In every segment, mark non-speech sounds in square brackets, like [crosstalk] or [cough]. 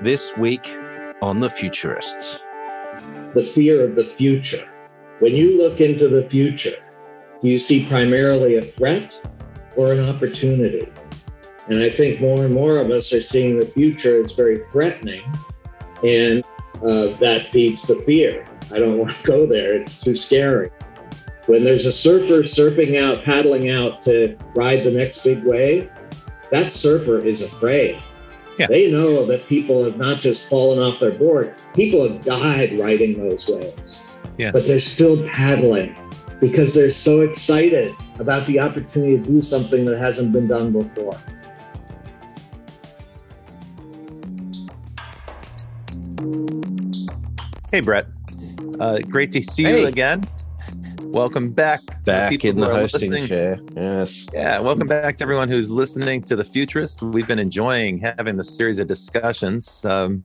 This week on The Futurists. The fear of the future. When you look into the future, do you see primarily a threat or an opportunity? And I think more and more of us are seeing the future as very threatening, and uh, that feeds the fear. I don't want to go there, it's too scary. When there's a surfer surfing out, paddling out to ride the next big wave, that surfer is afraid. Yeah. They know that people have not just fallen off their board, people have died riding those waves. Yeah. But they're still paddling because they're so excited about the opportunity to do something that hasn't been done before. Hey, Brett. Uh, great to see hey. you again. Welcome back. Back in the hosting listening. chair. Yes. Yeah. Welcome back to everyone who's listening to The Futurist. We've been enjoying having this series of discussions. Um,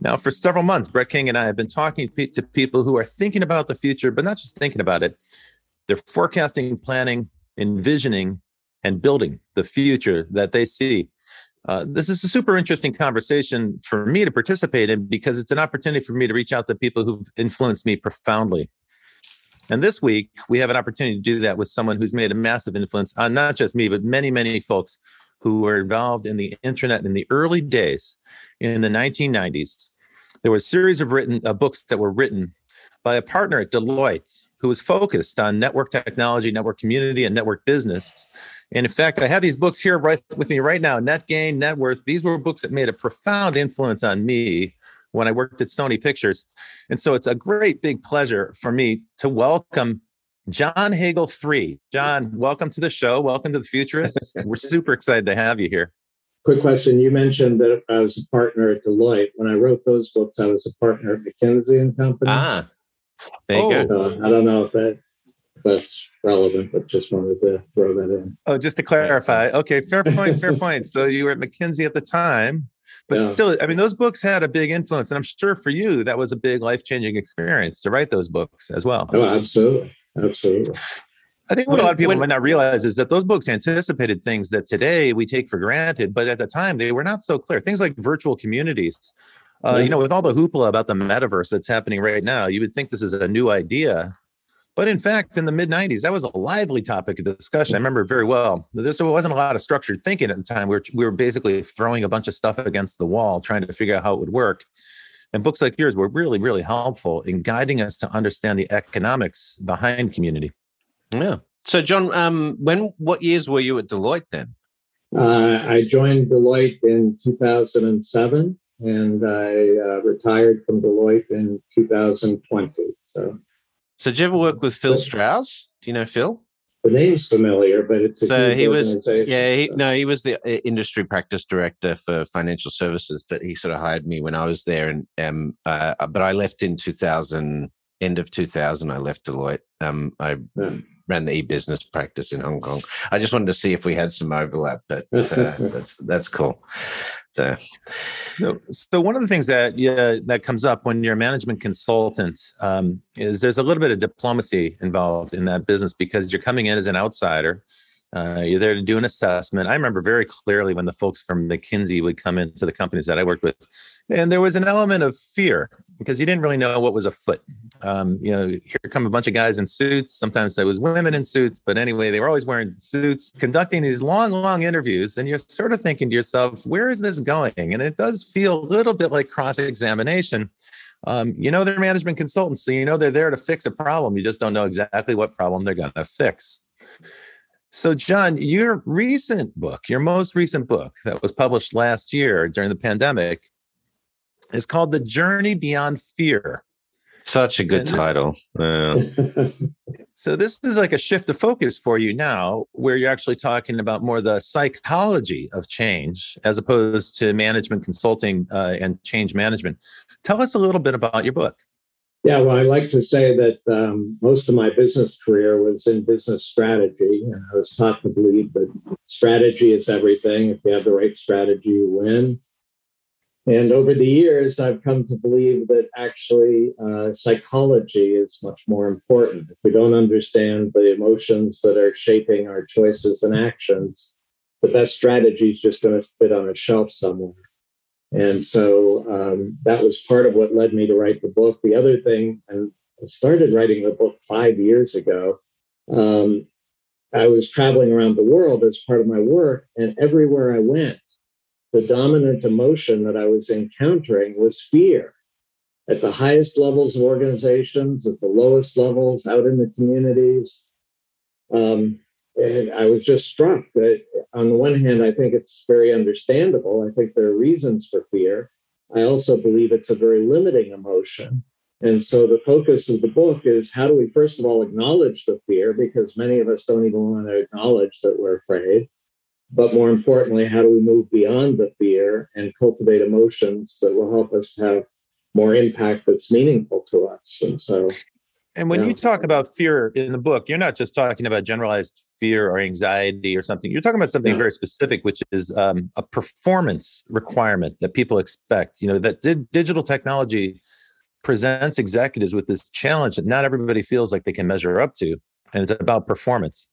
now, for several months, Brett King and I have been talking to people who are thinking about the future, but not just thinking about it. They're forecasting, planning, envisioning, and building the future that they see. Uh, this is a super interesting conversation for me to participate in because it's an opportunity for me to reach out to people who've influenced me profoundly. And this week, we have an opportunity to do that with someone who's made a massive influence on not just me, but many, many folks who were involved in the internet in the early days in the 1990s. There was a series of written uh, books that were written by a partner at Deloitte who was focused on network technology, network community, and network business. And in fact, I have these books here right with me right now Net Gain, Net Worth. These were books that made a profound influence on me when I worked at Sony Pictures. And so it's a great big pleasure for me to welcome John Hagel III. John, welcome to the show. Welcome to the Futurists. [laughs] We're super excited to have you here. Quick question. You mentioned that I was a partner at Deloitte. When I wrote those books, I was a partner at McKinsey and Company. Ah, there you oh. go. I don't know if that that's relevant, but just wanted to throw that in. Oh, just to clarify. Okay, fair point, fair point. So you were at McKinsey at the time. But yeah. still, I mean, those books had a big influence. And I'm sure for you, that was a big life changing experience to write those books as well. Oh, absolutely. Absolutely. I think what when, a lot of people when, might not realize is that those books anticipated things that today we take for granted, but at the time they were not so clear. Things like virtual communities. Uh, yeah. You know, with all the hoopla about the metaverse that's happening right now, you would think this is a new idea. But in fact, in the mid 90s, that was a lively topic of discussion. I remember very well. There wasn't a lot of structured thinking at the time. We were, we were basically throwing a bunch of stuff against the wall, trying to figure out how it would work. And books like yours were really, really helpful in guiding us to understand the economics behind community. Yeah. So, John, um, when what years were you at Deloitte then? Uh, I joined Deloitte in 2007, and I uh, retired from Deloitte in 2020. So so, did you ever work with Phil Strauss? Do you know Phil? The name's familiar, but it's so he was yeah he, so. no he was the uh, industry practice director for financial services, but he sort of hired me when I was there, and um uh, but I left in two thousand end of two thousand. I left Deloitte. Um, I yeah ran the e-business practice in Hong Kong. I just wanted to see if we had some overlap, but uh, [laughs] that's that's cool. So, so one of the things that yeah, that comes up when you're a management consultant um, is there's a little bit of diplomacy involved in that business because you're coming in as an outsider. Uh, you're there to do an assessment. I remember very clearly when the folks from McKinsey would come into the companies that I worked with, and there was an element of fear because you didn't really know what was afoot. Um, you know, here come a bunch of guys in suits. Sometimes there was women in suits, but anyway, they were always wearing suits, conducting these long, long interviews, and you're sort of thinking to yourself, "Where is this going?" And it does feel a little bit like cross-examination. Um, you know, they're management consultants, so you know they're there to fix a problem. You just don't know exactly what problem they're going to fix. So, John, your recent book, your most recent book that was published last year during the pandemic, is called The Journey Beyond Fear. Such a good title. Yeah. [laughs] so, this is like a shift of focus for you now, where you're actually talking about more the psychology of change as opposed to management consulting uh, and change management. Tell us a little bit about your book. Yeah, well, I like to say that um, most of my business career was in business strategy. And I was taught to believe that strategy is everything. If you have the right strategy, you win. And over the years, I've come to believe that actually uh, psychology is much more important. If we don't understand the emotions that are shaping our choices and actions, the best strategy is just going to sit on a shelf somewhere. And so um, that was part of what led me to write the book. The other thing, and I started writing the book five years ago. Um, I was traveling around the world as part of my work, and everywhere I went, the dominant emotion that I was encountering was fear at the highest levels of organizations, at the lowest levels, out in the communities. Um, and I was just struck that, on the one hand, I think it's very understandable. I think there are reasons for fear. I also believe it's a very limiting emotion. And so the focus of the book is how do we, first of all, acknowledge the fear, because many of us don't even want to acknowledge that we're afraid. But more importantly, how do we move beyond the fear and cultivate emotions that will help us have more impact that's meaningful to us? And so. And when yeah. you talk about fear in the book, you're not just talking about generalized fear or anxiety or something. You're talking about something yeah. very specific, which is um, a performance requirement that people expect. You know, that di- digital technology presents executives with this challenge that not everybody feels like they can measure up to. And it's about performance.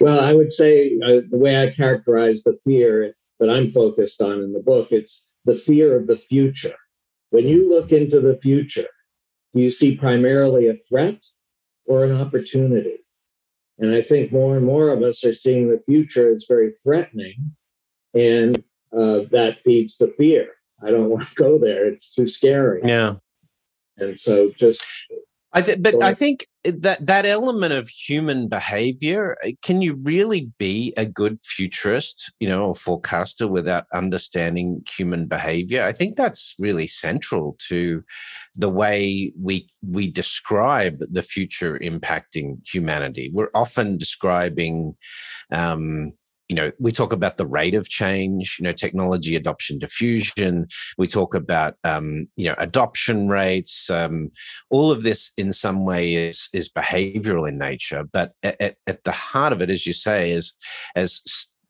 Well, I would say uh, the way I characterize the fear that I'm focused on in the book, it's the fear of the future. When you look into the future, you see primarily a threat or an opportunity. And I think more and more of us are seeing the future as very threatening, and uh, that feeds the fear. I don't [laughs] want to go there; it's too scary. Yeah. And so just I th- but I think that that element of human behavior uh, can you really be a good futurist, you know, or forecaster without understanding human behavior? I think that's really central to the way we we describe the future impacting humanity. We're often describing um, you know we talk about the rate of change you know technology adoption diffusion. We talk about um, you know adoption rates. Um, all of this in some way is is behavioral in nature but at, at the heart of it as you say is as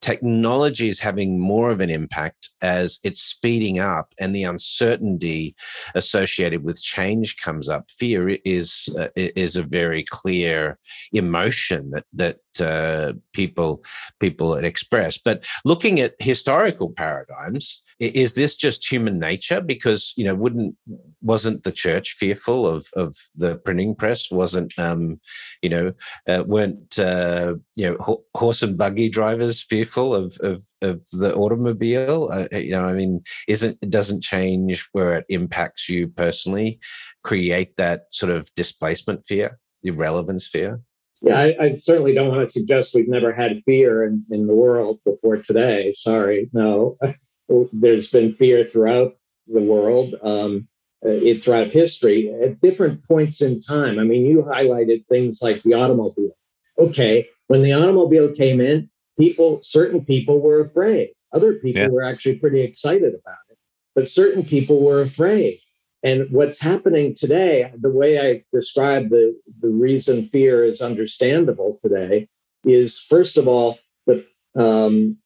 technology is having more of an impact as it's speeding up and the uncertainty associated with change comes up. Fear is uh, is a very clear emotion that that uh, people people express. But looking at historical paradigms is this just human nature because you know wouldn't wasn't the church fearful of of the printing press wasn't um you know uh, weren't uh, you know ho- horse and buggy drivers fearful of of of the automobile uh, you know i mean isn't it doesn't change where it impacts you personally create that sort of displacement fear irrelevance fear yeah, I, I, certainly don't want to suggest we've never had fear in, in the world before today. Sorry, no. [laughs] there's been fear throughout the world, um, uh, it, throughout history at different points in time. I mean, you highlighted things like the automobile. Okay, when the automobile came in, people, certain people were afraid. Other people yeah. were actually pretty excited about it, but certain people were afraid. And what's happening today, the way I describe the, the reason fear is understandable today is first of all, the um,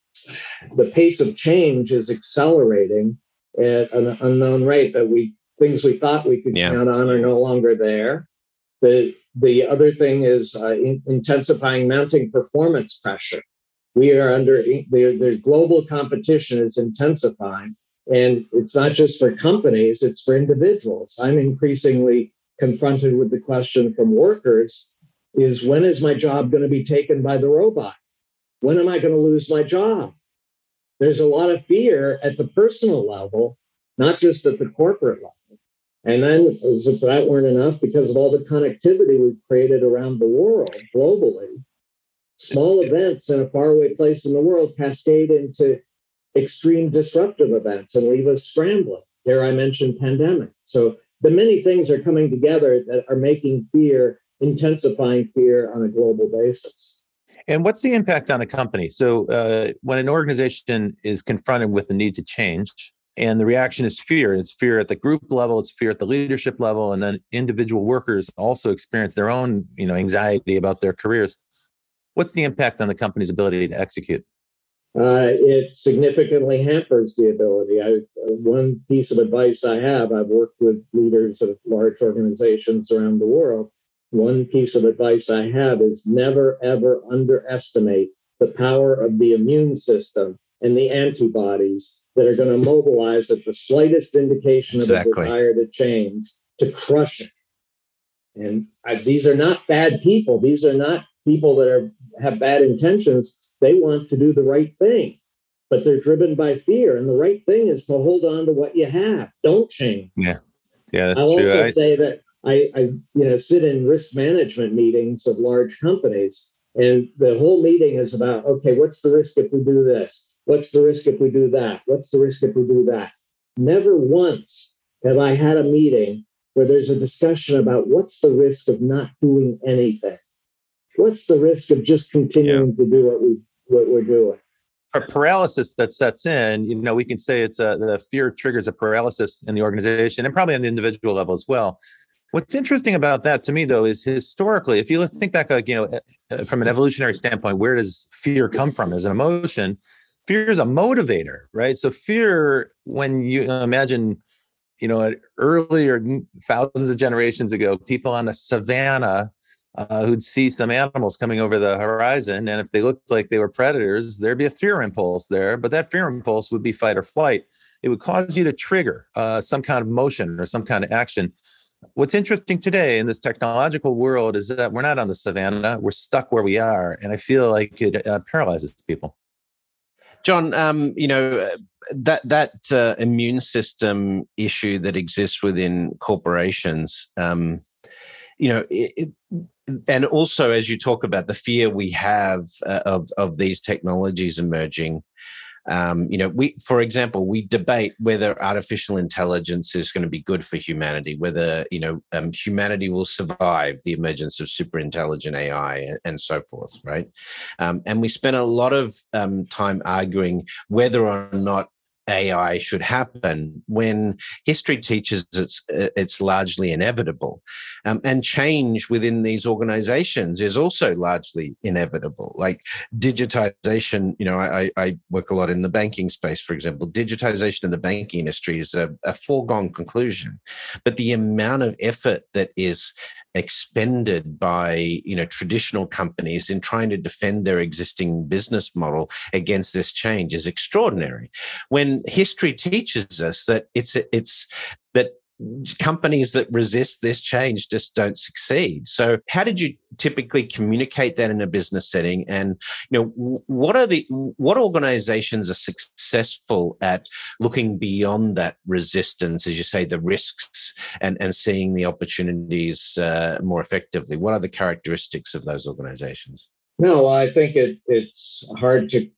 the pace of change is accelerating at an unknown rate that we things we thought we could yeah. count on are no longer there. The the other thing is uh, in, intensifying mounting performance pressure. We are under the, the global competition is intensifying, and it's not just for companies; it's for individuals. I'm increasingly confronted with the question from workers: is when is my job going to be taken by the robot? When am I going to lose my job? There's a lot of fear at the personal level, not just at the corporate level. And then, as if that weren't enough, because of all the connectivity we've created around the world globally, small events in a faraway place in the world cascade into extreme disruptive events and leave us scrambling. Here I mentioned pandemic. So the many things are coming together that are making fear, intensifying fear on a global basis. And what's the impact on a company? So, uh, when an organization is confronted with the need to change, and the reaction is fear, it's fear at the group level, it's fear at the leadership level, and then individual workers also experience their own, you know, anxiety about their careers. What's the impact on the company's ability to execute? Uh, it significantly hampers the ability. I, one piece of advice I have, I've worked with leaders of large organizations around the world one piece of advice I have is never, ever underestimate the power of the immune system and the antibodies that are going to mobilize at the slightest indication exactly. of a desire to change to crush it. And I, these are not bad people. These are not people that are have bad intentions. They want to do the right thing, but they're driven by fear. And the right thing is to hold on to what you have. Don't change. Yeah, yeah. I'll true. also I, say that I, I, you know, sit in risk management meetings of large companies, and the whole meeting is about okay, what's the risk if we do this? What's the risk if we do that? What's the risk if we do that? Never once have I had a meeting where there's a discussion about what's the risk of not doing anything. What's the risk of just continuing yeah. to do what we what we're doing? A paralysis that sets in, you know, we can say it's a the fear triggers a paralysis in the organization and probably on the individual level as well. What's interesting about that to me, though, is historically, if you think back, like you know, eh, eh, from an evolutionary standpoint, where does fear come from as an emotion? Fear is a motivator, right? So fear, when you imagine you know, earlier thousands of generations ago, people on a savannah uh, who'd see some animals coming over the horizon, and if they looked like they were predators, there'd be a fear impulse there. But that fear impulse would be fight or flight. It would cause you to trigger uh, some kind of motion or some kind of action. What's interesting today in this technological world is that we're not on the savannah; we're stuck where we are, and I feel like it uh, paralyzes people. John, um, you know that that uh, immune system issue that exists within corporations. Um, you know, it, it, and also as you talk about the fear we have uh, of of these technologies emerging, um, you know, we, for example, we debate whether artificial intelligence is going to be good for humanity, whether you know um, humanity will survive the emergence of super intelligent AI and, and so forth, right? Um, and we spent a lot of um, time arguing whether or not AI should happen when history teaches it's it's largely inevitable, um, and change within these organizations is also largely inevitable. Like digitization, you know, I, I work a lot in the banking space, for example. Digitization in the banking industry is a, a foregone conclusion, but the amount of effort that is expended by you know traditional companies in trying to defend their existing business model against this change is extraordinary. When history teaches us that it's it's that companies that resist this change just don't succeed. So how did you typically communicate that in a business setting? And you know what are the what organizations are successful at looking beyond that resistance as you say the risks and and seeing the opportunities uh, more effectively? What are the characteristics of those organizations? No i think it, it's hard to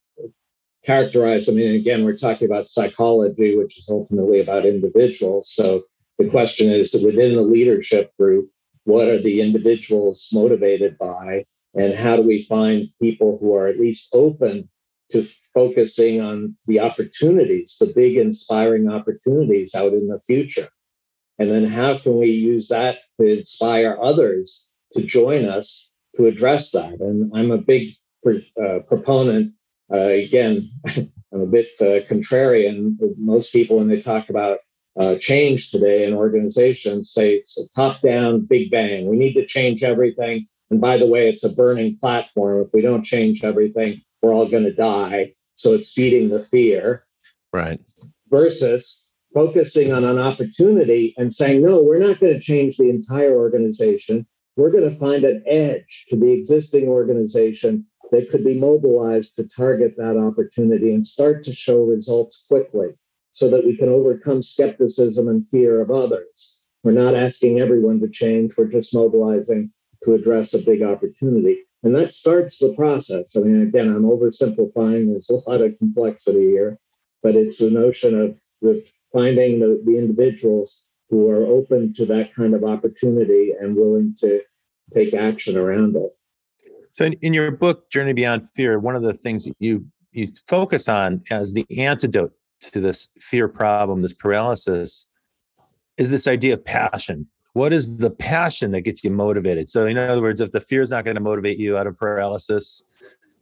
characterize. I mean again we're talking about psychology which is ultimately about individuals. So the question is within the leadership group, what are the individuals motivated by? And how do we find people who are at least open to focusing on the opportunities, the big inspiring opportunities out in the future? And then how can we use that to inspire others to join us to address that? And I'm a big uh, proponent. Uh, again, [laughs] I'm a bit uh, contrarian. Most people, when they talk about uh, change today in organizations say it's a top down big bang. We need to change everything. And by the way, it's a burning platform. If we don't change everything, we're all going to die. So it's feeding the fear. Right. Versus focusing on an opportunity and saying, no, we're not going to change the entire organization. We're going to find an edge to the existing organization that could be mobilized to target that opportunity and start to show results quickly so that we can overcome skepticism and fear of others. We're not asking everyone to change, we're just mobilizing to address a big opportunity. And that starts the process. I mean, again, I'm oversimplifying, there's a lot of complexity here, but it's the notion of, finding the, the individuals who are open to that kind of opportunity and willing to take action around it. So, in, in your book, Journey Beyond Fear, one of the things that you you focus on as the antidote to this fear problem, this paralysis, is this idea of passion. What is the passion that gets you motivated? So, in other words, if the fear is not going to motivate you out of paralysis,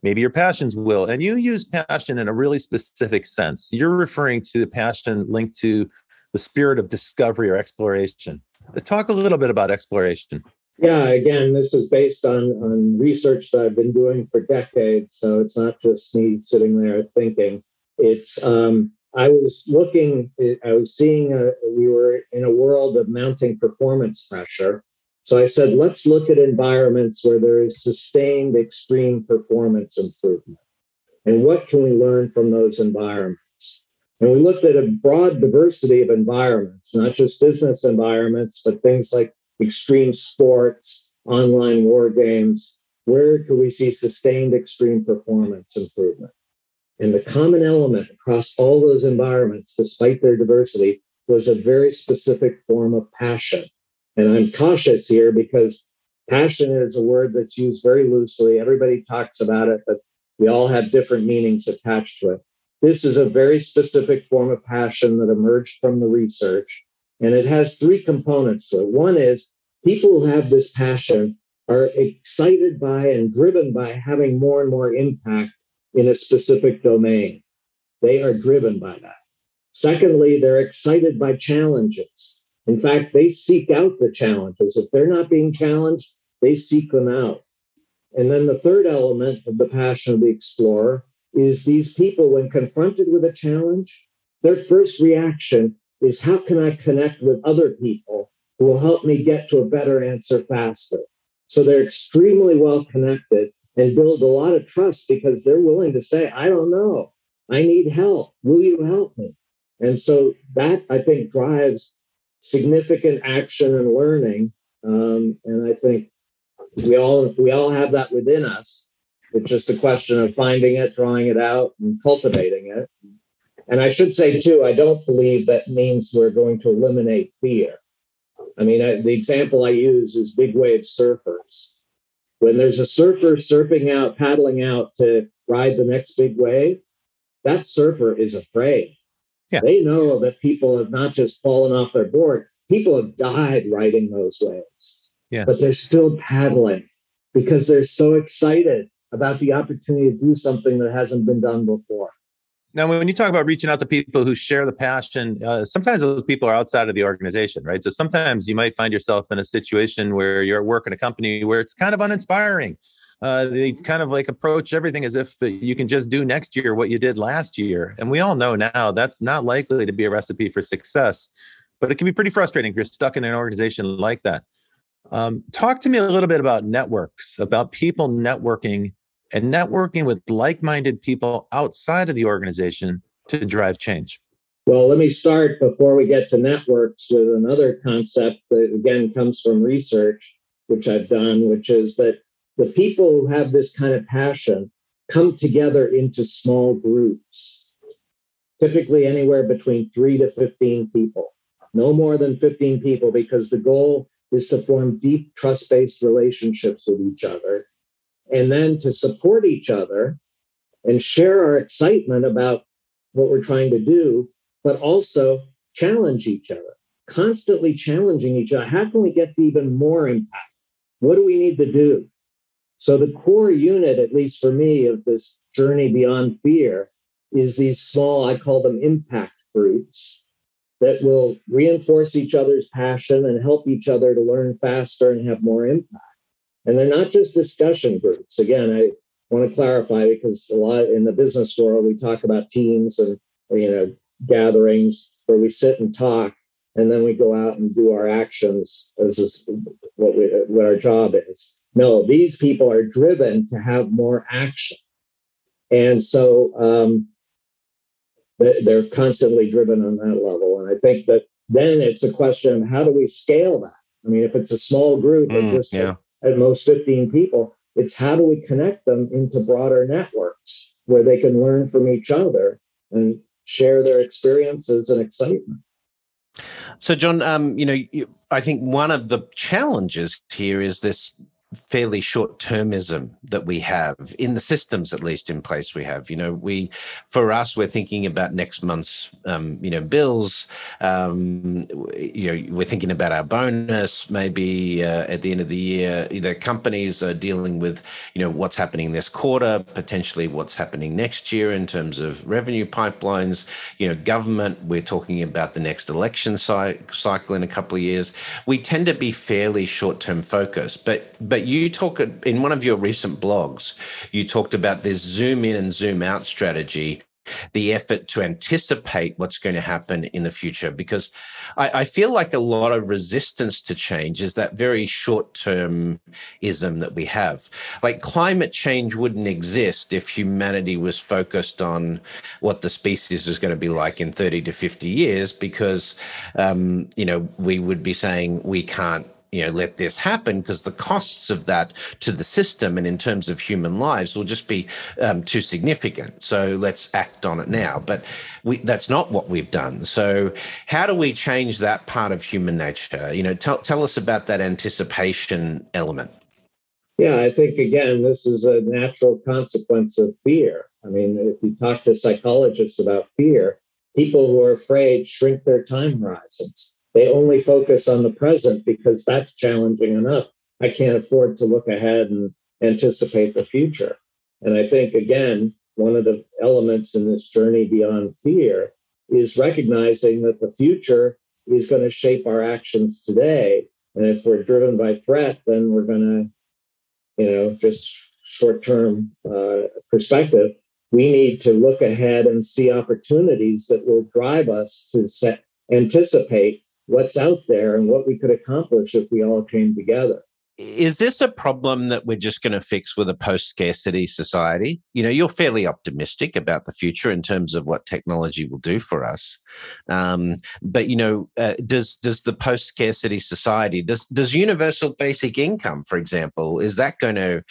maybe your passions will. And you use passion in a really specific sense. You're referring to the passion linked to the spirit of discovery or exploration. Talk a little bit about exploration. Yeah, again, this is based on, on research that I've been doing for decades. So it's not just me sitting there thinking. It's um, I was looking, I was seeing, a, we were in a world of mounting performance pressure. So I said, let's look at environments where there is sustained extreme performance improvement. And what can we learn from those environments? And we looked at a broad diversity of environments, not just business environments, but things like extreme sports, online war games. Where could we see sustained extreme performance improvement? And the common element across all those environments, despite their diversity, was a very specific form of passion. And I'm cautious here because passion is a word that's used very loosely. Everybody talks about it, but we all have different meanings attached to it. This is a very specific form of passion that emerged from the research. And it has three components to it. One is people who have this passion are excited by and driven by having more and more impact in a specific domain. They are driven by that. Secondly, they're excited by challenges. In fact, they seek out the challenges. If they're not being challenged, they seek them out. And then the third element of the passion of the explorer is these people, when confronted with a challenge, their first reaction is how can I connect with other people who will help me get to a better answer faster? So they're extremely well connected and build a lot of trust because they're willing to say, I don't know. I need help. Will you help me? And so that I think drives significant action and learning. Um, and I think we all we all have that within us. It's just a question of finding it, drawing it out, and cultivating it. And I should say too, I don't believe that means we're going to eliminate fear. I mean, I, the example I use is big wave surfers when there's a surfer surfing out, paddling out to ride the next big wave, that surfer is afraid. Yeah. They know that people have not just fallen off their board, people have died riding those waves. Yeah. But they're still paddling because they're so excited about the opportunity to do something that hasn't been done before. Now, when you talk about reaching out to people who share the passion, uh, sometimes those people are outside of the organization, right? So sometimes you might find yourself in a situation where you're at work in a company where it's kind of uninspiring. Uh, they kind of like approach everything as if you can just do next year what you did last year. And we all know now that's not likely to be a recipe for success, but it can be pretty frustrating if you're stuck in an organization like that. Um, talk to me a little bit about networks, about people networking and networking with like minded people outside of the organization to drive change? Well, let me start before we get to networks with another concept that again comes from research, which I've done, which is that the people who have this kind of passion come together into small groups, typically anywhere between three to 15 people, no more than 15 people, because the goal is to form deep trust based relationships with each other and then to support each other and share our excitement about what we're trying to do, but also challenge each other, constantly challenging each other. How can we get even more impact? What do we need to do? So, the core unit, at least for me, of this journey beyond fear is these small, I call them impact groups that will reinforce each other's passion and help each other to learn faster and have more impact. And they're not just discussion groups. Again, I want to clarify because a lot in the business world, we talk about teams and, you know, gatherings where we sit and talk and then we go out and do our actions as is what we what our job is. No, these people are driven to have more action. And so um, they're constantly driven on that level. And I think that then it's a question of how do we scale that? I mean, if it's a small group mm, just yeah at most 15 people. It's how do we connect them into broader networks where they can learn from each other and share their experiences and excitement. So, John, um, you know, I think one of the challenges here is this fairly short termism that we have in the systems at least in place we have. You know we for us we're thinking about next month's um, you know bills. Um, you know we're thinking about our bonus maybe uh, at the end of the year. The companies are dealing with you know what's happening this quarter potentially what's happening next year in terms of revenue pipelines. You know government we're talking about the next election cy- cycle in a couple of years. We tend to be fairly short term focused but but but you talk in one of your recent blogs, you talked about this zoom in and zoom out strategy the effort to anticipate what's going to happen in the future because I, I feel like a lot of resistance to change is that very short termism that we have. Like climate change wouldn't exist if humanity was focused on what the species is going to be like in 30 to 50 years because, um, you know, we would be saying we can't you know let this happen because the costs of that to the system and in terms of human lives will just be um, too significant. So let's act on it now. But we, that's not what we've done. So how do we change that part of human nature? You know tell, tell us about that anticipation element. Yeah i think again this is a natural consequence of fear. I mean if you talk to psychologists about fear people who are afraid shrink their time horizons they only focus on the present because that's challenging enough. I can't afford to look ahead and anticipate the future. And I think, again, one of the elements in this journey beyond fear is recognizing that the future is going to shape our actions today. And if we're driven by threat, then we're going to, you know, just short term uh, perspective, we need to look ahead and see opportunities that will drive us to set, anticipate what's out there and what we could accomplish if we all came together. Is this a problem that we're just going to fix with a post scarcity society? You know, you're fairly optimistic about the future in terms of what technology will do for us. Um, but you know, uh, does does the post scarcity society does does universal basic income, for example, is that going to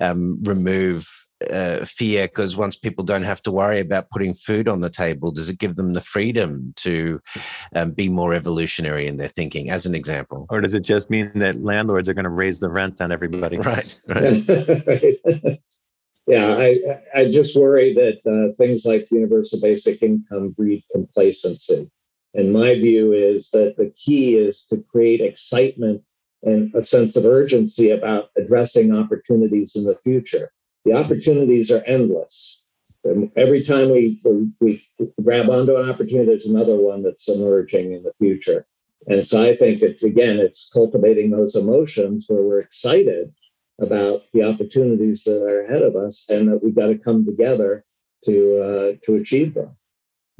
um, remove uh, fear because once people don't have to worry about putting food on the table, does it give them the freedom to um, be more evolutionary in their thinking, as an example? Or does it just mean that landlords are going to raise the rent on everybody? [laughs] Right. [laughs] right. yeah, I, I just worry that uh, things like universal basic income breed complacency. And my view is that the key is to create excitement and a sense of urgency about addressing opportunities in the future the opportunities are endless. And every time we, we grab onto an opportunity, there's another one that's emerging in the future. And so I think it's again, it's cultivating those emotions where we're excited about the opportunities that are ahead of us, and that we've got to come together to uh, to achieve them.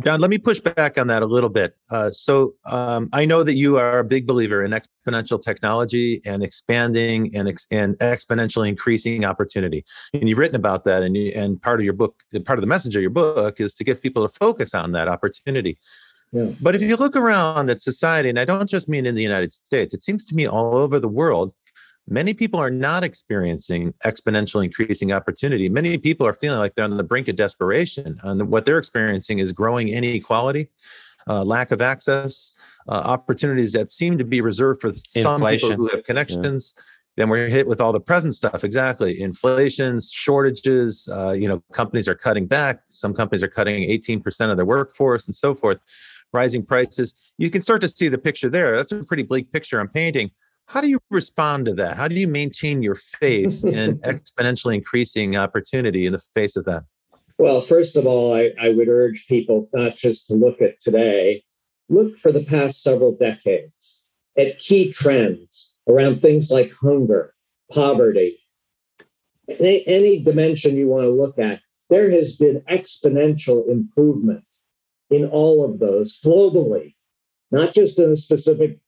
John, let me push back on that a little bit. Uh, so um, I know that you are a big believer in exponential technology and expanding and, ex- and exponentially increasing opportunity, and you've written about that. And you, and part of your book, part of the message of your book, is to get people to focus on that opportunity. Yeah. But if you look around at society, and I don't just mean in the United States, it seems to me all over the world, many people are not experiencing exponentially increasing opportunity. Many people are feeling like they're on the brink of desperation. And what they're experiencing is growing inequality, uh, lack of access, uh, opportunities that seem to be reserved for some people who have connections. Yeah. Then we're hit with all the present stuff. Exactly, inflation, shortages. Uh, you know, companies are cutting back. Some companies are cutting 18% of their workforce, and so forth. Rising prices. You can start to see the picture there. That's a pretty bleak picture I'm painting how do you respond to that? How do you maintain your faith in [laughs] exponentially increasing opportunity in the face of that? Well, first of all, I, I would urge people not just to look at today, look for the past several decades at key trends around things like hunger, poverty, any, any dimension you want to look at. There has been exponential improvement in all of those globally, not just in a specific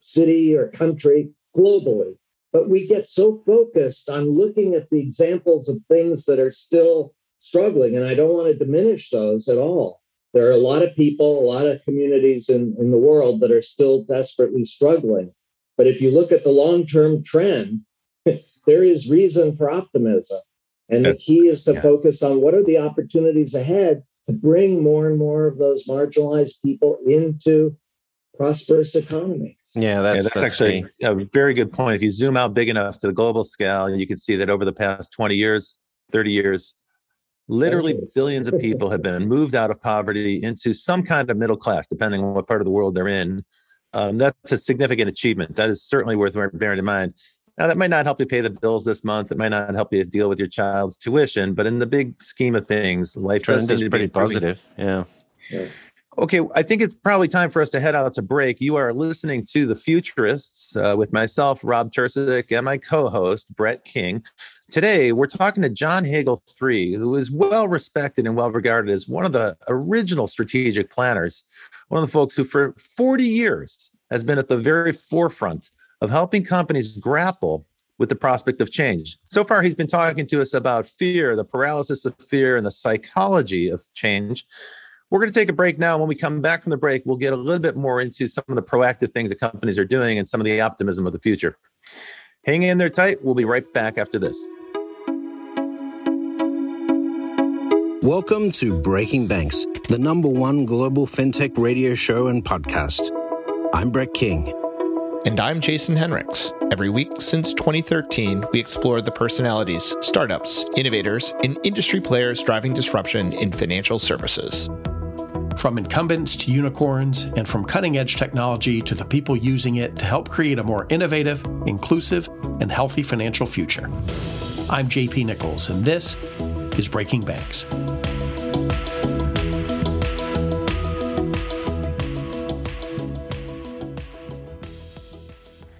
city or country globally. But we get so focused on looking at the examples of things that are still struggling. And I don't want to diminish those at all. There are a lot of people, a lot of communities in, in the world that are still desperately struggling. But if you look at the long term trend, [laughs] there is reason for optimism. And the key is to yeah. focus on what are the opportunities ahead to bring more and more of those marginalized people into prosperous economies. Yeah, that's, yeah, that's, that's actually a very good point. If you zoom out big enough to the global scale, you can see that over the past 20 years, 30 years, literally billions of people have been [laughs] moved out of poverty into some kind of middle class, depending on what part of the world they're in. Um, that's a significant achievement. That is certainly worth bearing in mind. Now, that might not help you pay the bills this month. It might not help you deal with your child's tuition, but in the big scheme of things, life trend is pretty positive. Yeah. yeah. Okay, I think it's probably time for us to head out to break. You are listening to The Futurists uh, with myself, Rob Tercek, and my co host, Brett King. Today, we're talking to John Hagel III, who is well respected and well regarded as one of the original strategic planners, one of the folks who, for 40 years, has been at the very forefront of helping companies grapple with the prospect of change. So far, he's been talking to us about fear, the paralysis of fear, and the psychology of change. We're going to take a break now. When we come back from the break, we'll get a little bit more into some of the proactive things that companies are doing and some of the optimism of the future. Hang in there tight. We'll be right back after this. Welcome to Breaking Banks, the number one global fintech radio show and podcast. I'm Brett King. And I'm Jason Henrichs. Every week since 2013, we explore the personalities, startups, innovators, and industry players driving disruption in financial services. From incumbents to unicorns, and from cutting edge technology to the people using it to help create a more innovative, inclusive, and healthy financial future. I'm JP Nichols, and this is Breaking Banks.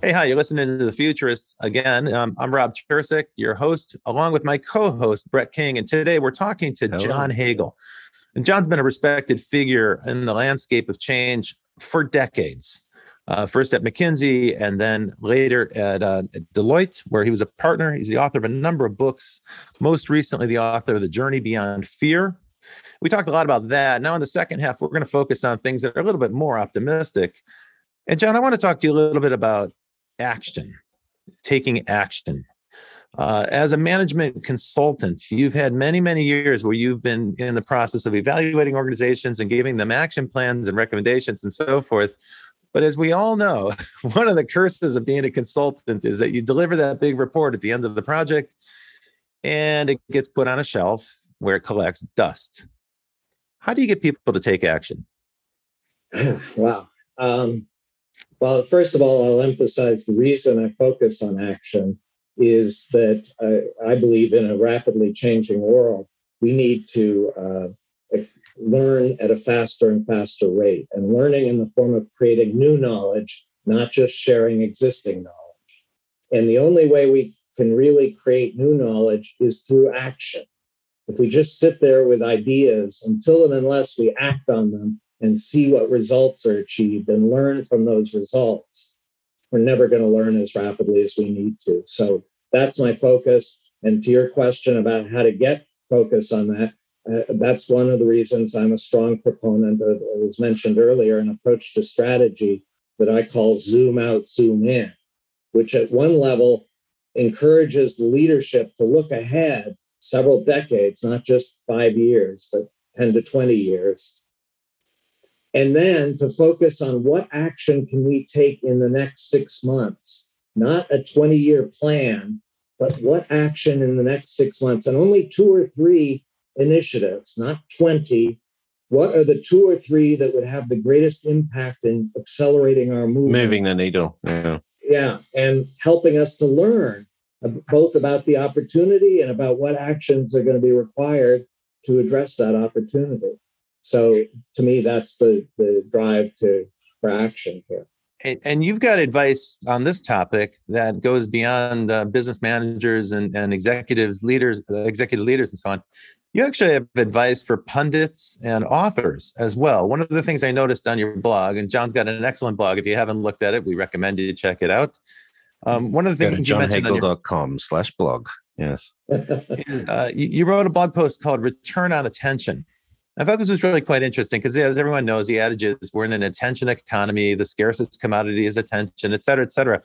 Hey, hi, you're listening to The Futurists again. Um, I'm Rob Tercek, your host, along with my co host, Brett King. And today we're talking to Hello. John Hagel. And John's been a respected figure in the landscape of change for decades. Uh, first at McKinsey and then later at, uh, at, Deloitte, where he was a partner. He's the author of a number of books, most recently, the author of The Journey Beyond Fear. We talked a lot about that. Now, in the second half, we're going to focus on things that are a little bit more optimistic. And, John, I want to talk to you a little bit about action, taking action. Uh, as a management consultant, you've had many, many years where you've been in the process of evaluating organizations and giving them action plans and recommendations and so forth. But as we all know, [laughs] one of the curses of being a consultant is that you deliver that big report at the end of the project and it gets put on a shelf where it collects dust. How do you get people to take action? [clears throat] wow. Um, well, first of all, I'll emphasize the reason I focus on action is that I, I believe in a rapidly changing world, we need to uh, learn at a faster and faster rate, and learning in the form of creating new knowledge, not just sharing existing knowledge. And the only way we can really create new knowledge is through action. If we just sit there with ideas until and unless we act on them and see what results are achieved and learn from those results, we're never going to learn as rapidly as we need to. So that's my focus. And to your question about how to get focus on that, uh, that's one of the reasons I'm a strong proponent of, as was mentioned earlier, an approach to strategy that I call zoom out, zoom in, which at one level encourages leadership to look ahead several decades, not just five years, but 10 to 20 years. And then to focus on what action can we take in the next six months not a 20 year plan, but what action in the next six months, and only two or three initiatives, not 20. What are the two or three that would have the greatest impact in accelerating our movement? Moving the needle. Yeah. Yeah. And helping us to learn both about the opportunity and about what actions are going to be required to address that opportunity. So to me, that's the, the drive to for action here and you've got advice on this topic that goes beyond uh, business managers and, and executives, leaders, uh, executive leaders, and so on. You actually have advice for pundits and authors as well. One of the things I noticed on your blog, and John's got an excellent blog. If you haven't looked at it, we recommend you check it out. Um, one of the things you mentioned on your, slash blog. Yes. [laughs] is, uh, you, you wrote a blog post called Return on Attention. I thought this was really quite interesting because, as everyone knows, the adage is we're in an attention economy. The scarcest commodity is attention, et cetera, et cetera.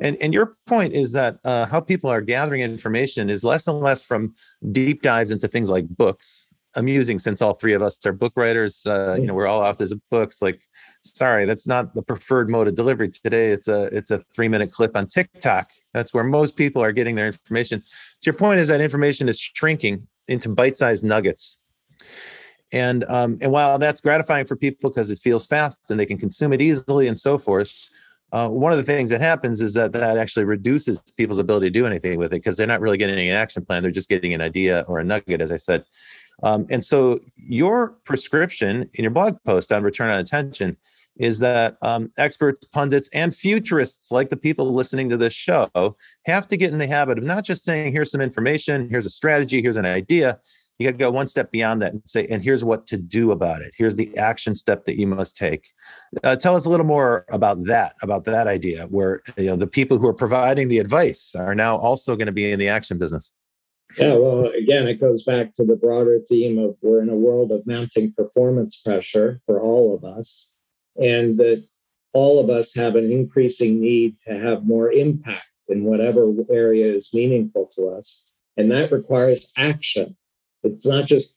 And, and your point is that uh, how people are gathering information is less and less from deep dives into things like books. Amusing, since all three of us are book writers. Uh, you know, we're all authors of books. Like, sorry, that's not the preferred mode of delivery today. It's a it's a three minute clip on TikTok. That's where most people are getting their information. So your point is that information is shrinking into bite sized nuggets and um, and while that's gratifying for people because it feels fast and they can consume it easily and so forth, uh, one of the things that happens is that that actually reduces people's ability to do anything with it because they're not really getting an action plan; they're just getting an idea or a nugget, as I said. Um, and so your prescription in your blog post on return on attention is that um, experts, pundits, and futurists, like the people listening to this show, have to get in the habit of not just saying, here's some information, here's a strategy, here's an idea. You got to go one step beyond that and say, and here's what to do about it. Here's the action step that you must take. Uh, tell us a little more about that, about that idea, where you know the people who are providing the advice are now also going to be in the action business. Yeah, well, again, it goes back to the broader theme of we're in a world of mounting performance pressure for all of us and that all of us have an increasing need to have more impact in whatever area is meaningful to us. And that requires action. It's not just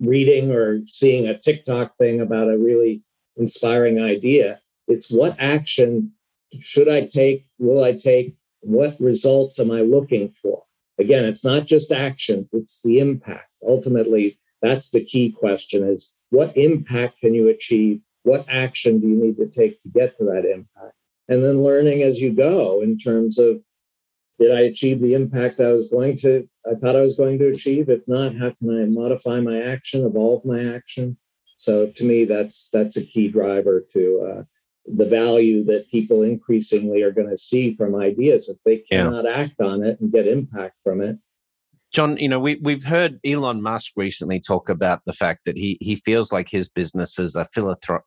reading or seeing a TikTok thing about a really inspiring idea. It's what action should I take? Will I take? What results am I looking for? Again, it's not just action, it's the impact. Ultimately, that's the key question is what impact can you achieve what action do you need to take to get to that impact? And then learning as you go in terms of did I achieve the impact I was going to, I thought I was going to achieve? If not, how can I modify my action, evolve my action? So to me, that's that's a key driver to uh, the value that people increasingly are going to see from ideas. If they cannot yeah. act on it and get impact from it, John, you know, we, we've heard Elon Musk recently talk about the fact that he, he feels like his businesses are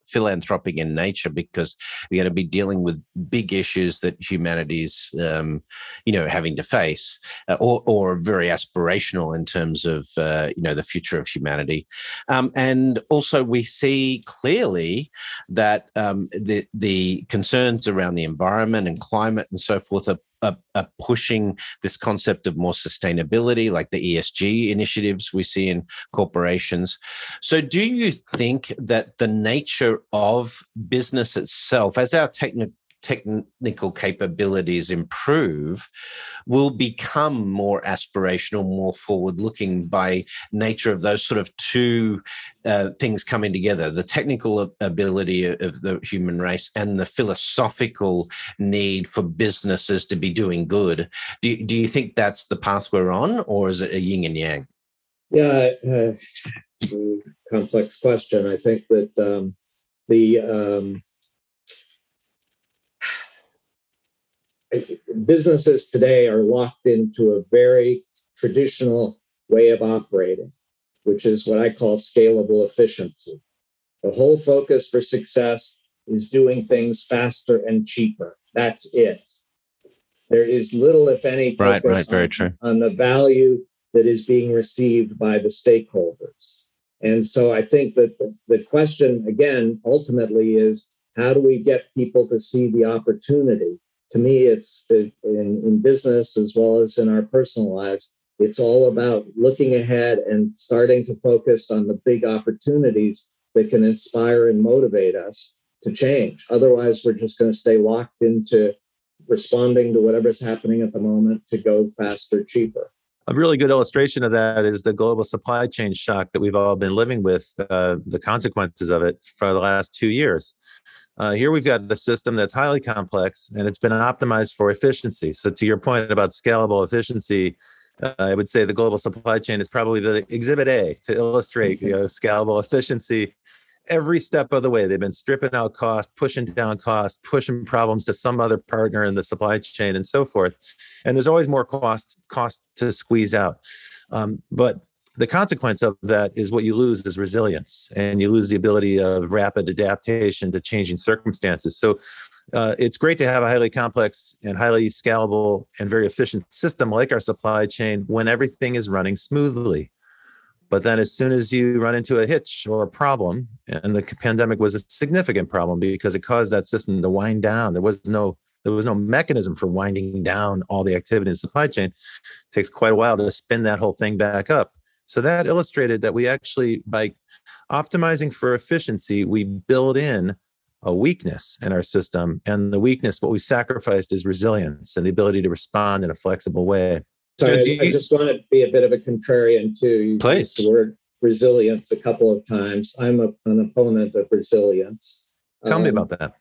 philanthropic in nature because we're going to be dealing with big issues that humanity's, um, you know, having to face, uh, or, or very aspirational in terms of, uh, you know, the future of humanity. Um, and also, we see clearly that um, the, the concerns around the environment and climate and so forth are are, are, pushing this concept of more sustainability, like the ESG initiatives we see in corporations. So, do you think that the nature of business itself, as our technical technical capabilities improve, will become more aspirational, more forward looking by nature of those sort of two uh, things coming together the technical ability of the human race and the philosophical need for businesses to be doing good. Do, do you think that's the path we're on, or is it a yin and yang? Yeah, uh, complex question. I think that um, the um, businesses today are locked into a very traditional way of operating, which is what I call scalable efficiency. The whole focus for success is doing things faster and cheaper. That's it. There is little, if any, focus right, right, very on, true. on the value that is being received by the stakeholders. And so I think that the, the question, again, ultimately is how do we get people to see the opportunity to me, it's in, in business as well as in our personal lives. It's all about looking ahead and starting to focus on the big opportunities that can inspire and motivate us to change. Otherwise, we're just going to stay locked into responding to whatever's happening at the moment to go faster, cheaper. A really good illustration of that is the global supply chain shock that we've all been living with, uh, the consequences of it for the last two years. Uh, here we've got a system that's highly complex and it's been optimized for efficiency. So, to your point about scalable efficiency, uh, I would say the global supply chain is probably the exhibit A to illustrate you know, scalable efficiency. Every step of the way, they've been stripping out cost, pushing down cost, pushing problems to some other partner in the supply chain, and so forth. And there's always more cost cost to squeeze out. Um, but the consequence of that is what you lose is resilience and you lose the ability of rapid adaptation to changing circumstances. So uh, it's great to have a highly complex and highly scalable and very efficient system like our supply chain when everything is running smoothly. But then as soon as you run into a hitch or a problem and the pandemic was a significant problem because it caused that system to wind down there was no there was no mechanism for winding down all the activity in the supply chain it takes quite a while to spin that whole thing back up so that illustrated that we actually, by optimizing for efficiency, we build in a weakness in our system. And the weakness, what we sacrificed is resilience and the ability to respond in a flexible way. So I, I, just want to be a bit of a contrarian too. You Please. the word resilience a couple of times. I'm a, an opponent of resilience. Tell um, me about that.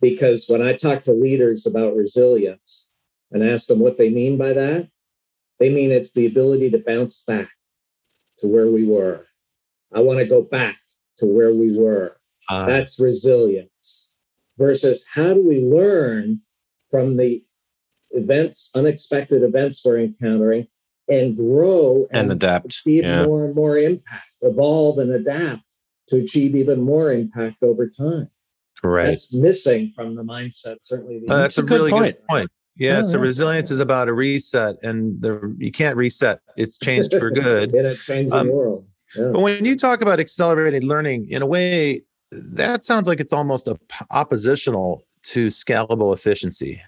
Because when I talk to leaders about resilience and ask them what they mean by that, they mean it's the ability to bounce back to where we were. I want to go back to where we were. Uh, That's resilience. Versus how do we learn from the events, unexpected events we're encountering, and grow and, and adapt, achieve yeah. more and more impact, evolve and adapt to achieve even more impact over time. Right. That's missing from the mindset. Certainly, the uh, that's a, a really point. good point. Yeah, oh, so yeah. resilience is about a reset, and the you can't reset. It's changed for [laughs] good in a changing um, world. Yeah. But when you talk about accelerated learning, in a way, that sounds like it's almost a oppositional to scalable efficiency.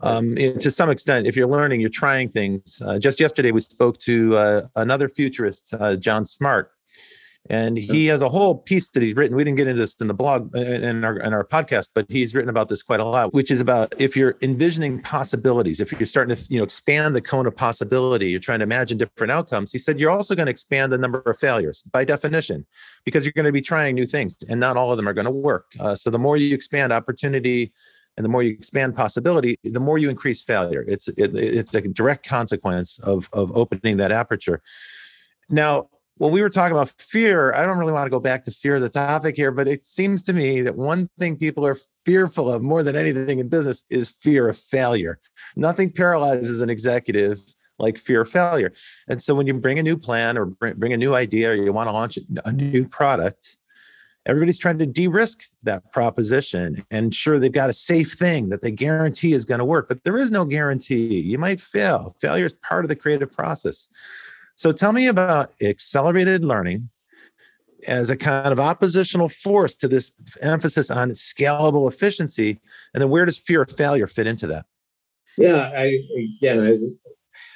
Um, to some extent, if you're learning, you're trying things. Uh, just yesterday, we spoke to uh, another futurist, uh, John Smart, and he has a whole piece that he's written. We didn't get into this in the blog uh, in our in our podcast, but he's written about this quite a lot, which is about if you're envisioning possibilities, if you're starting to you know expand the cone of possibility, you're trying to imagine different outcomes. He said you're also going to expand the number of failures by definition, because you're going to be trying new things, and not all of them are going to work. Uh, so the more you expand opportunity and the more you expand possibility the more you increase failure it's it, it's a direct consequence of of opening that aperture now when we were talking about fear, I don't really want to go back to fear, as the topic here, but it seems to me that one thing people are fearful of more than anything in business is fear of failure. Nothing paralyzes an executive like fear of failure. And so when you bring a new plan or bring a new idea or you want to launch a new product, everybody's trying to de-risk that proposition and sure they've got a safe thing that they guarantee is going to work. But there is no guarantee. You might fail. Failure is part of the creative process. So tell me about accelerated learning as a kind of oppositional force to this emphasis on scalable efficiency. And then where does fear of failure fit into that? Yeah, I again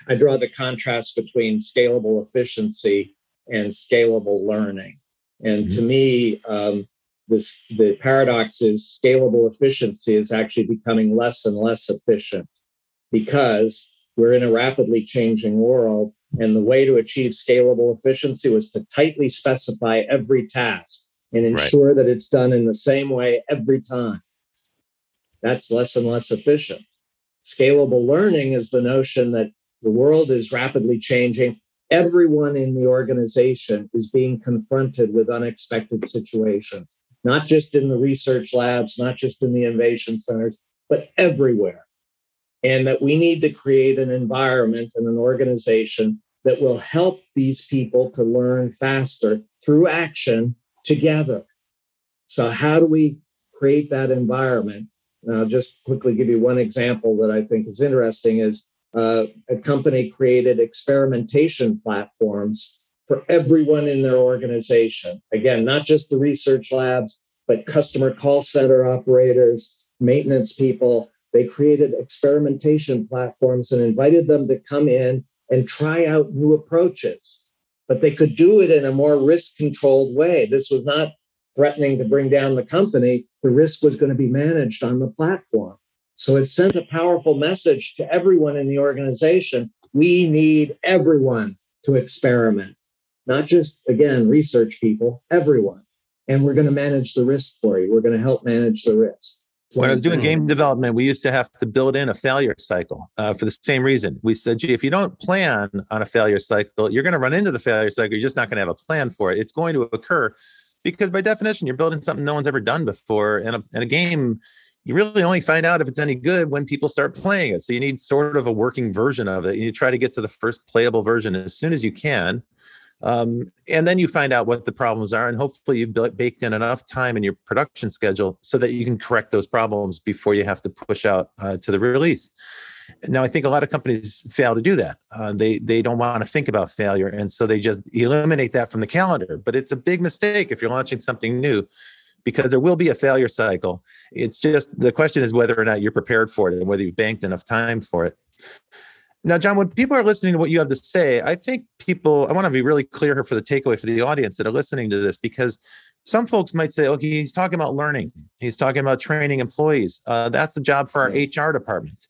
I, I draw the contrast between scalable efficiency and scalable learning. And mm-hmm. to me, um, this the paradox is scalable efficiency is actually becoming less and less efficient because we're in a rapidly changing world and the way to achieve scalable efficiency was to tightly specify every task and ensure right. that it's done in the same way every time. That's less and less efficient. Scalable learning is the notion that the world is rapidly changing. Everyone in the organization is being confronted with unexpected situations, not just in the research labs, not just in the innovation centers, but everywhere and that we need to create an environment and an organization that will help these people to learn faster through action together. So, how do we create that environment? And I'll just quickly give you one example that I think is interesting is uh, a company created experimentation platforms for everyone in their organization. Again, not just the research labs, but customer call center operators, maintenance people, they created experimentation platforms and invited them to come in and try out new approaches. But they could do it in a more risk controlled way. This was not threatening to bring down the company. The risk was going to be managed on the platform. So it sent a powerful message to everyone in the organization. We need everyone to experiment, not just, again, research people, everyone. And we're going to manage the risk for you. We're going to help manage the risk. When I was doing game development, we used to have to build in a failure cycle uh, for the same reason. We said, gee, if you don't plan on a failure cycle, you're going to run into the failure cycle. You're just not going to have a plan for it. It's going to occur because, by definition, you're building something no one's ever done before. And a, and a game, you really only find out if it's any good when people start playing it. So you need sort of a working version of it. You try to get to the first playable version as soon as you can. Um, and then you find out what the problems are, and hopefully you've baked in enough time in your production schedule so that you can correct those problems before you have to push out uh, to the release. Now, I think a lot of companies fail to do that. Uh, they they don't want to think about failure, and so they just eliminate that from the calendar. But it's a big mistake if you're launching something new, because there will be a failure cycle. It's just the question is whether or not you're prepared for it and whether you've banked enough time for it. Now, John, when people are listening to what you have to say, I think people, I want to be really clear here for the takeaway for the audience that are listening to this, because some folks might say, okay, he's talking about learning. He's talking about training employees. Uh, that's a job for our HR department.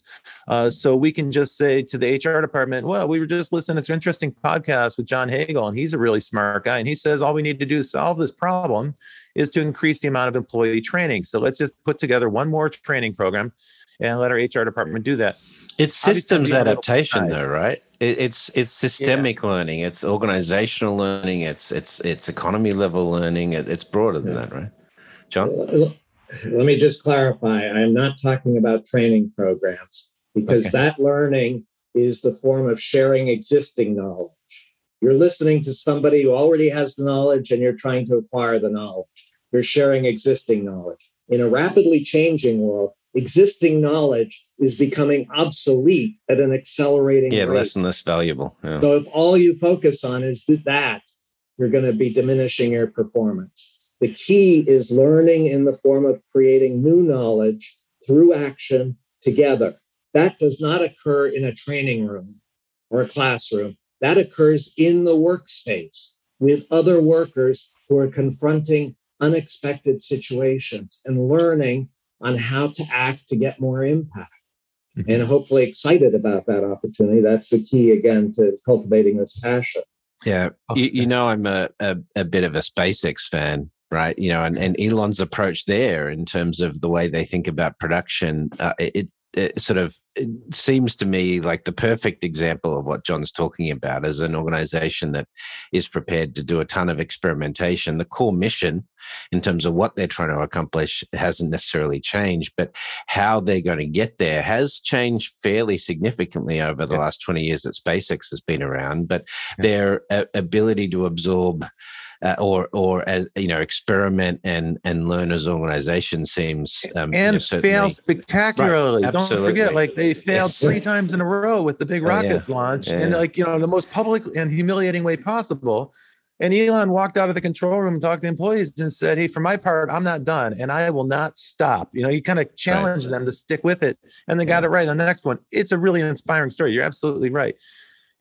Uh, so we can just say to the HR department, well, we were just listening to an interesting podcast with John Hagel, and he's a really smart guy. And he says all we need to do to solve this problem is to increase the amount of employee training. So let's just put together one more training program and let our hr department do that it's systems adaptation though right it, it's it's systemic yeah. learning it's organizational learning it's it's it's economy level learning it, it's broader than yeah. that right john let me just clarify i'm not talking about training programs because okay. that learning is the form of sharing existing knowledge you're listening to somebody who already has the knowledge and you're trying to acquire the knowledge. You're sharing existing knowledge. In a rapidly changing world, existing knowledge is becoming obsolete at an accelerating yeah, rate. less and less valuable. Yeah. So if all you focus on is that, you're going to be diminishing your performance. The key is learning in the form of creating new knowledge through action together. That does not occur in a training room or a classroom. That occurs in the workspace with other workers who are confronting unexpected situations and learning on how to act to get more impact. Mm-hmm. And hopefully excited about that opportunity. That's the key again to cultivating this passion. Yeah. You, you know, I'm a, a, a bit of a SpaceX fan right? You know, and, and Elon's approach there in terms of the way they think about production, uh, it it sort of it seems to me like the perfect example of what John's talking about as an organization that is prepared to do a ton of experimentation. The core mission, in terms of what they're trying to accomplish, hasn't necessarily changed, but how they're going to get there has changed fairly significantly over the yeah. last 20 years that SpaceX has been around. But yeah. their uh, ability to absorb uh, or or as you know experiment and and learn as organization seems um, and you know, fail spectacularly. Right. Don't forget, like they failed yes. three times in a row with the big rocket oh, yeah. launch, yeah. and like you know the most public and humiliating way possible. And Elon walked out of the control room, talked to employees, and said, "Hey, for my part, I'm not done, and I will not stop." You know, he kind of challenged right. them to stick with it, and they yeah. got it right on the next one. It's a really inspiring story. You're absolutely right.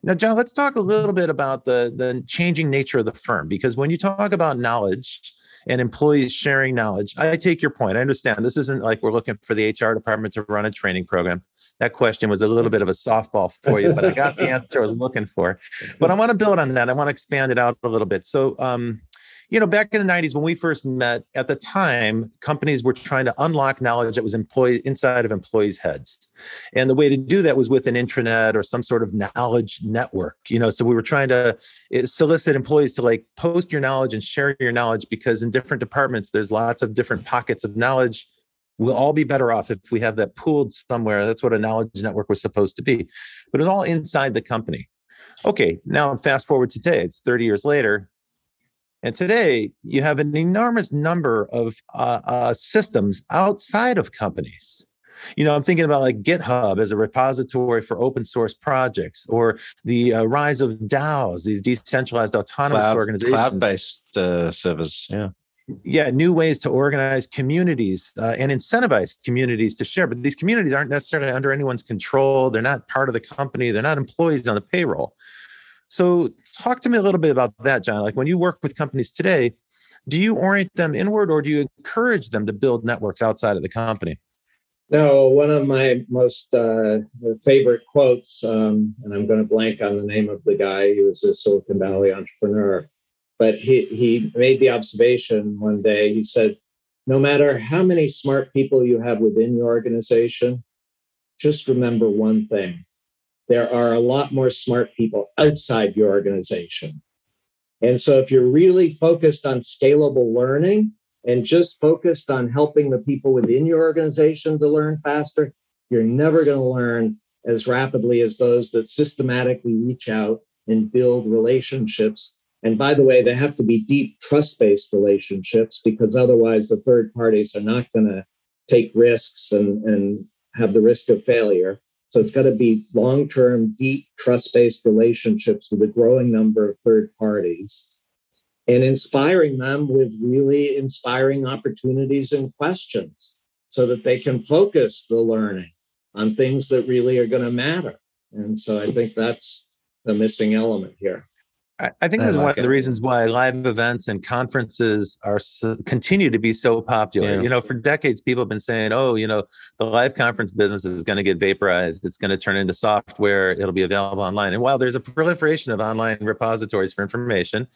Now, John, let's talk a little bit about the, the changing nature of the firm, because when you talk about knowledge and employees sharing knowledge, I take your point. I understand this isn't like we're looking for the HR department to run a training program. That question was a little bit of a softball for you, but I got the [laughs] answer I was looking for. But I want to build on that. I want to expand it out a little bit. So, um, you know, back in the 90s when we first met, at the time, companies were trying to unlock knowledge that was employed inside of employees' heads. And the way to do that was with an intranet or some sort of knowledge network. You know, so we were trying to eh, solicit employees to like post your knowledge and share your knowledge because in different departments, there's lots of different pockets of knowledge. We'll all be better off if we have that pooled somewhere. That's what a knowledge network was supposed to be. But it's all inside the company. Okay, now fast forward to today. It's 30 years later and today, you have an enormous number of uh, uh, systems outside of companies. You know, I'm thinking about like GitHub as a repository for open source projects, or the uh, rise of DAOs, these decentralized autonomous Cloud, organizations, cloud-based uh, service. Yeah, yeah, new ways to organize communities uh, and incentivize communities to share. But these communities aren't necessarily under anyone's control. They're not part of the company. They're not employees on the payroll. So, talk to me a little bit about that, John. Like when you work with companies today, do you orient them inward or do you encourage them to build networks outside of the company? No, one of my most uh, favorite quotes, um, and I'm going to blank on the name of the guy. He was a Silicon Valley entrepreneur, but he he made the observation one day. He said, "No matter how many smart people you have within your organization, just remember one thing: there are a lot more smart people outside your organization. And so if you're really focused on scalable learning and just focused on helping the people within your organization to learn faster, you're never going to learn as rapidly as those that systematically reach out and build relationships. And by the way, they have to be deep trust based relationships because otherwise the third parties are not going to take risks and, and have the risk of failure. So it's got to be long term, deep, trust based relationships with a growing number of third parties and inspiring them with really inspiring opportunities and questions so that they can focus the learning on things that really are going to matter. And so I think that's the missing element here. I think that's like one it. of the reasons why live events and conferences are so, continue to be so popular. Yeah. You know, for decades, people have been saying, "Oh, you know, the live conference business is going to get vaporized. It's going to turn into software. It'll be available online." And while there's a proliferation of online repositories for information,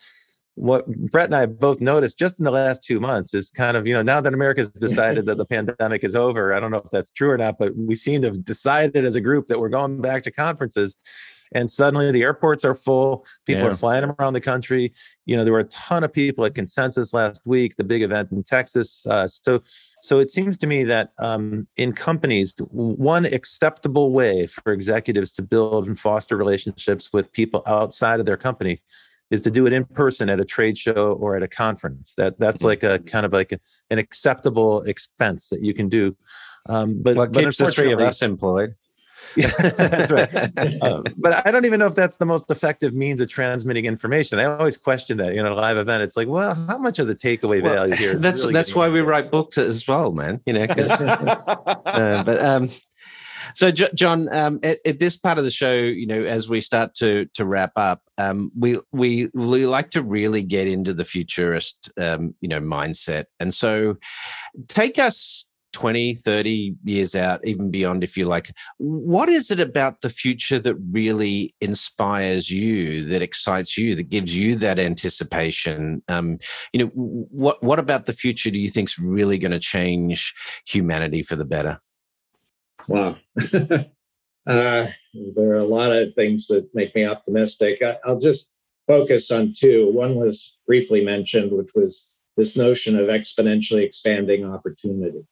what Brett and I both noticed just in the last two months is kind of, you know, now that America's decided that the [laughs] pandemic is over, I don't know if that's true or not, but we seem to have decided as a group that we're going back to conferences. And suddenly the airports are full. People yeah. are flying around the country. You know, there were a ton of people at Consensus last week, the big event in Texas. Uh, so, so it seems to me that um, in companies, one acceptable way for executives to build and foster relationships with people outside of their company is to do it in person at a trade show or at a conference. That that's like a kind of like a, an acceptable expense that you can do. Um, but what but keeps the three of us employed? Yeah, that's right. [laughs] um, but I don't even know if that's the most effective means of transmitting information. I always question that. You know, a live event, it's like, well, how much of the takeaway well, value here? [laughs] That's really that's why we write books as well, man. You know, [laughs] uh, but um, so, John, um, at, at, this part of the show, you know, as we start to to wrap up, um, we we we like to really get into the futurist, um, you know, mindset, and so take us 20 30 years out even beyond if you like what is it about the future that really inspires you that excites you that gives you that anticipation um, you know what what about the future do you think is really going to change humanity for the better Wow. [laughs] uh, there are a lot of things that make me optimistic. I, I'll just focus on two. One was briefly mentioned, which was this notion of exponentially expanding opportunity.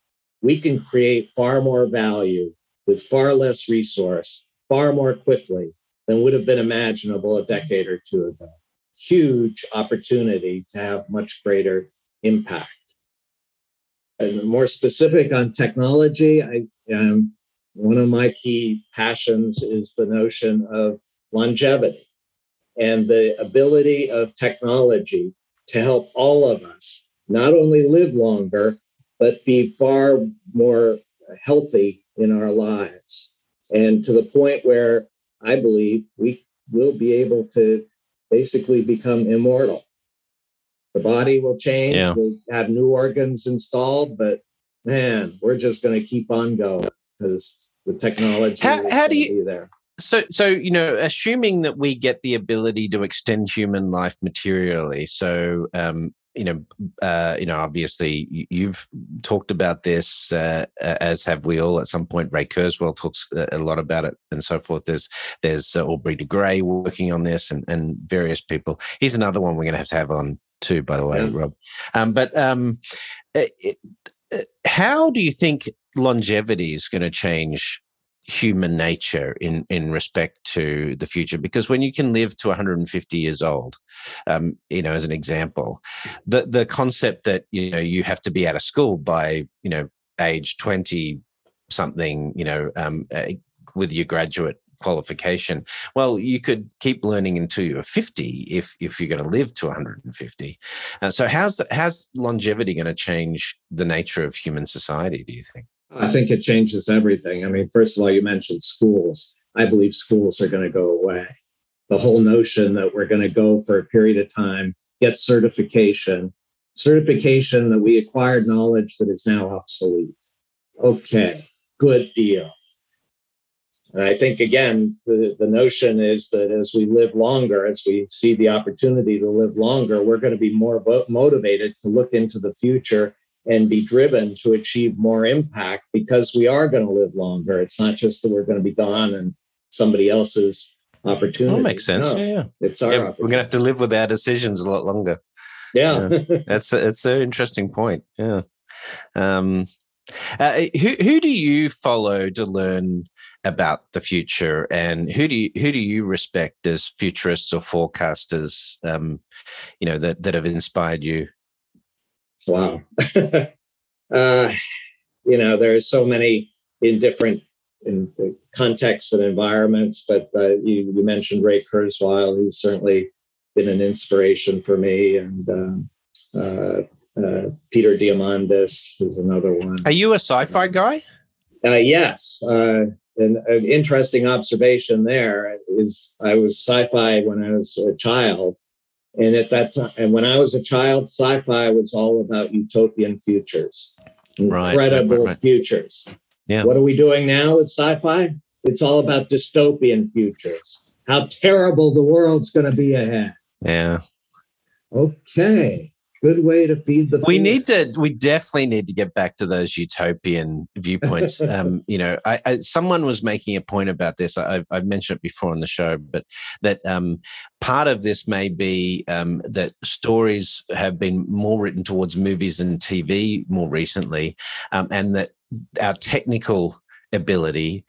We can create far more value with far less resource, far more quickly than would have been imaginable a decade or two ago. Huge opportunity to have much greater impact. And more specific on technology, I um, one of my key passions is the notion of longevity and the ability of technology to help all of us not only live longer, but be far more healthy in our lives. And to the point where I believe we will be able to basically become immortal. The body will change, yeah. we'll have new organs installed, but man, we're just going to keep on going because the technology how, how do you there so so you know assuming that we get the ability to extend human life materially so um you know uh you know obviously you've talked about this uh, as have we all. At some point ray kurzweil talks a lot about it and so forth. There's there's uh, aubrey de grey working on this and and various people. He's another one we're going to have to have on too by the way yeah. rob. Um but um it, how do you think longevity is going to change human nature in in respect to the future because when you can live to 150 years old um, you know as an example the the concept that you know you have to be out of school by you know age 20 something you know um, uh, with your graduate qualification well you could keep learning until you're 50 if if you're going to live to 150 uh, so how's how's longevity going to change the nature of human society do you think I think it changes everything. I mean, first of all, you mentioned schools. I believe schools are going to go away. The whole notion that we're going to go for a period of time, get certification, certification that we acquired knowledge that is now obsolete. Okay, good deal. And I think, again, the, the notion is that as we live longer, as we see the opportunity to live longer, we're going to be more motivated to look into the future and be driven to achieve more impact because we are going to live longer. It's not just that we're going to be gone and somebody else's opportunity. That makes sense. No, yeah, it's our. Yeah, we're going to have to live with our decisions a lot longer. Yeah, yeah. [laughs] that's a, that's an interesting point. Yeah. Um, uh, who who do you follow to learn about the future, and who do you who do you respect as futurists or forecasters? Um, you know that that have inspired you Wow. [laughs] uh, you know, there are so many in different in contexts and environments, but uh, you, you, mentioned Ray Kurzweil. He's certainly been an inspiration for me, and um, uh, uh, Peter Diamandis is another one. Are you a sci-fi guy? Uh, yes. Uh, an, an interesting observation there is I was sci-fi when I was a child, and at that time, and when I was a child, sci-fi was all about utopian futures, incredible right, right, right, futures. Yeah. What are we doing now with sci-fi? It's all about dystopian futures. How terrible the world's going to be ahead. Yeah. Okay. Good way to feed the. We need to. We definitely need to get back to those utopian viewpoints. [laughs] um, you know, I, I, someone was making a point about this. I, have mentioned it before on the show, but that um, part of this may be um, that stories have been more written towards movies and TV more recently, um, and that our technical ability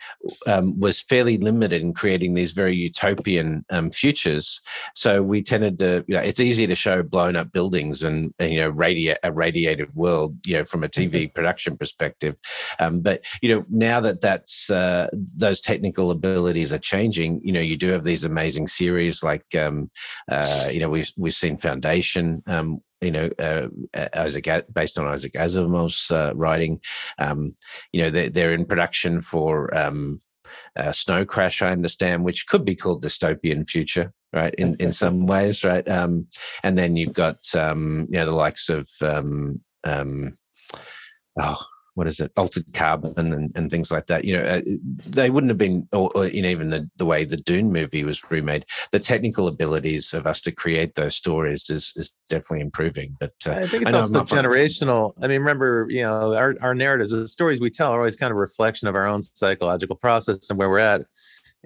um, was fairly limited in creating these very utopian um, futures. So we tended to, you know, it's easy to show blown up buildings and, and you know, radi- a radiated world, you know, from a TV mm-hmm. production perspective. Um, but you know, now that that's uh, those technical abilities are changing, you know, you do have these amazing series like, um, uh, you know, we've we've seen Foundation, um, you know, uh, Isaac, based on Isaac Asimov's uh, writing. Um, you know, they're, they're in production for um, uh, Snow Crash, I understand, which could be called dystopian future, right? In in some [laughs] ways, right? Um, and then you've got um, you know the likes of um, um, oh what is it, altered carbon and, and things like that. You know, uh, they wouldn't have been, or, or you know, even the, the way the Dune movie was remade. The technical abilities of us to create those stories is is definitely improving. But uh, I think it's I also generational. I mean, remember, you know, our our narratives, the stories we tell, are always kind of a reflection of our own psychological process and where we're at.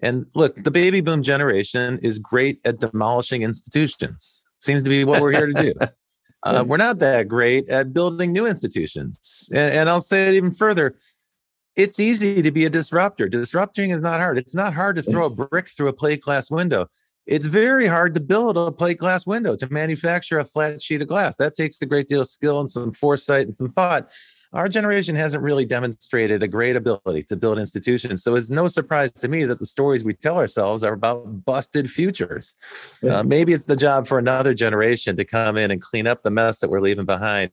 And look, the baby boom generation is great at demolishing institutions. Seems to be what we're here to do. [laughs] Uh, we're not that great at building new institutions. And, and, I'll say it even further it's easy to be a disruptor. Disrupting is not hard. It's not hard to throw a brick through a plate glass window. It's very hard to build a plate glass window, to manufacture a flat sheet of glass. That takes a great deal of skill and some foresight and some thought our generation hasn't really demonstrated a great ability to build institutions. So it's no surprise to me that the stories we tell ourselves are about busted futures. Yeah. Uh, maybe it's the job for another generation to come in and clean up the mess that we're leaving behind.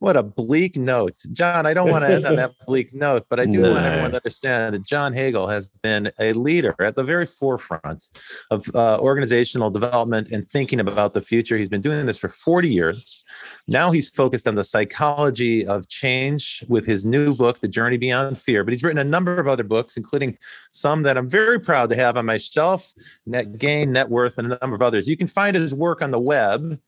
What a bleak note. John, I don't want to end on that [laughs] bleak note, but I do want everyone to understand that John Hagel has been a leader at the very forefront of uh, organizational development and thinking about the future. He's been doing this for 40 years. Now he's focused on the psychology of change with his new book, The Journey Beyond Fear. But he's written a number of other books, including some that I'm very proud to have on my shelf Net Gain, Net Worth, and a number of others. You can find his work on the web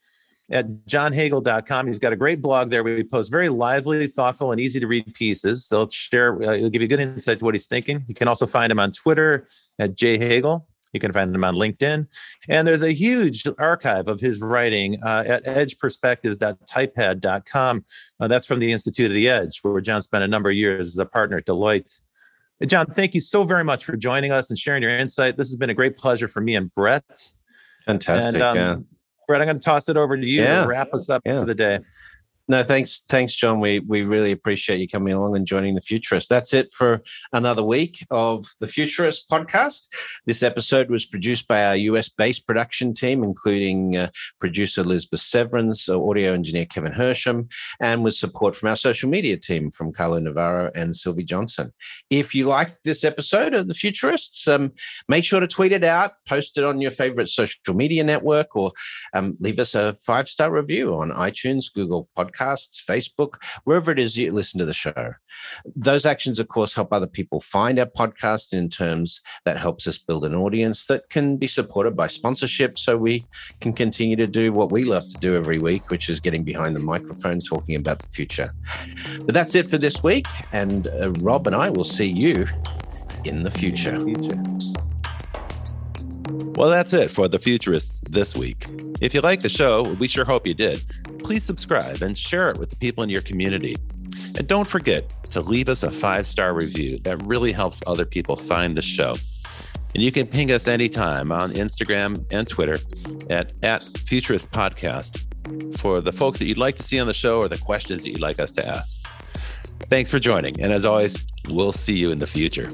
at johnhagel.com. He's got a great blog there where he posts very lively, thoughtful, and easy to read pieces. They'll share, uh, he'll give you good insight to what he's thinking. You can also find him on Twitter at jhagel. You can find him on LinkedIn. And there's a huge archive of his writing uh, at edgeperspectives.typepad.com. Uh, that's from the Institute of the Edge, where John spent a number of years as a partner at Deloitte. John, thank you so very much for joining us and sharing your insight. This has been a great pleasure for me and Brett. Fantastic. And, um, yeah Brett, I'm going to toss it over to you yeah. to wrap us up yeah. for the day. No, thanks, thanks, John. We we really appreciate you coming along and joining the Futurist. That's it for another week of the Futurist podcast. This episode was produced by our US-based production team, including uh, producer Elizabeth Severance, uh, audio engineer Kevin Hersham, and with support from our social media team from Carlo Navarro and Sylvie Johnson. If you liked this episode of the Futurists, um, make sure to tweet it out, post it on your favorite social media network, or um, leave us a five-star review on iTunes, Google Podcast podcasts, Facebook, wherever it is you listen to the show. Those actions, of course, help other people find our podcast in terms that helps us build an audience that can be supported by sponsorship so we can continue to do what we love to do every week, which is getting behind the microphone talking about the future. But that's it for this week. And uh, Rob and I will see you in the future. Well, that's it for The Futurists this week. If you like the show, we sure hope you did please subscribe and share it with the people in your community. And don't forget to leave us a five star review. That really helps other people find the show. And you can ping us anytime on Instagram and Twitter at, at Futurist Podcast for the folks that you'd like to see on the show or the questions that you'd like us to ask. Thanks for joining. And as always, we'll see you in the future.